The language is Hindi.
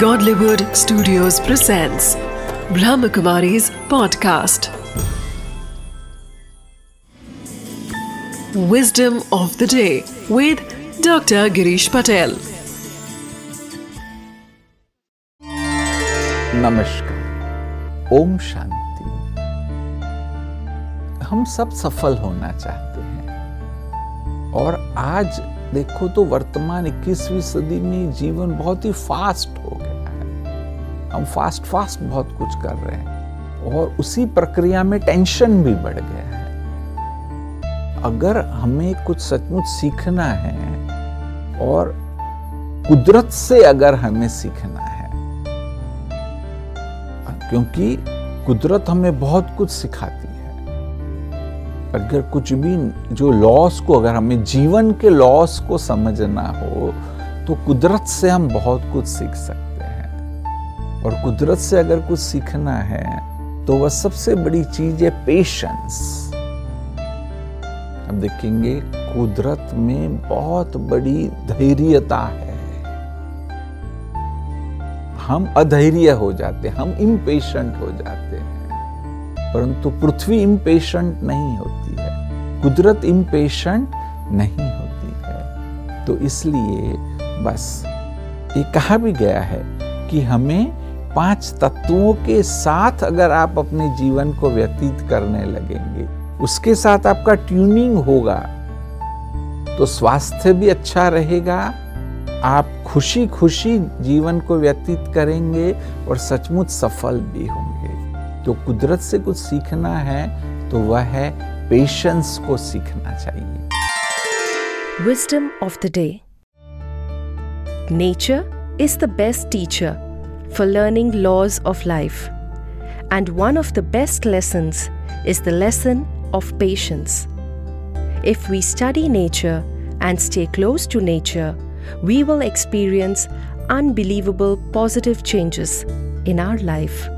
Godlywood Studios presents Brahmakumari's podcast. Wisdom of the day with Dr. Girish Patel. नमस्कार ओम शांति हम सब सफल होना चाहते हैं और आज देखो तो वर्तमान 21वीं सदी में जीवन बहुत ही फास्ट हो गया है हम फास्ट फास्ट बहुत कुछ कर रहे हैं। और उसी प्रक्रिया में टेंशन भी बढ़ गया है। अगर हमें कुछ सचमुच सीखना है और कुदरत से अगर हमें सीखना है, क्योंकि कुदरत हमें बहुत कुछ सिखाती है। अगर कुछ भी जो लॉस को, अगर हमें जीवन के लॉस को समझना हो तो कुदरत से हम बहुत कुछ सीख सकते और कुदरत से अगर कुछ सीखना है तो वह सबसे बड़ी चीज़ है पेशेंस अब देखेंगे, कुदरत में बहुत बड़ी धैर्यता है। हम अधैर्य हो जाते, हम इम्पेशेंट हो जाते हैं। परंतु पृथ्वी इम्पेशेंट नहीं होती है, कुदरत इम्पेशेंट नहीं होती है। तो इसलिए बस, ये कहा भी गया है कि हमें पाँच तत्वों के साथ अगर आप अपने जीवन को व्यतीत करने लगेंगे, उसके साथ आपका ट्यूनिंग होगा तो स्वास्थ्य भी अच्छा रहेगा। आप खुशी खुशी जीवन को व्यतीत करेंगे और सचमुच सफल भी होंगे। तो कुदरत से कुछ सीखना है तो वह है पेशेंस को सीखना चाहिए। Wisdom of the day nature is the best teacher. For learning laws of life, and one of the best lessons is the lesson of patience. If we study nature and stay close to nature, we will experience unbelievable positive changes in our life.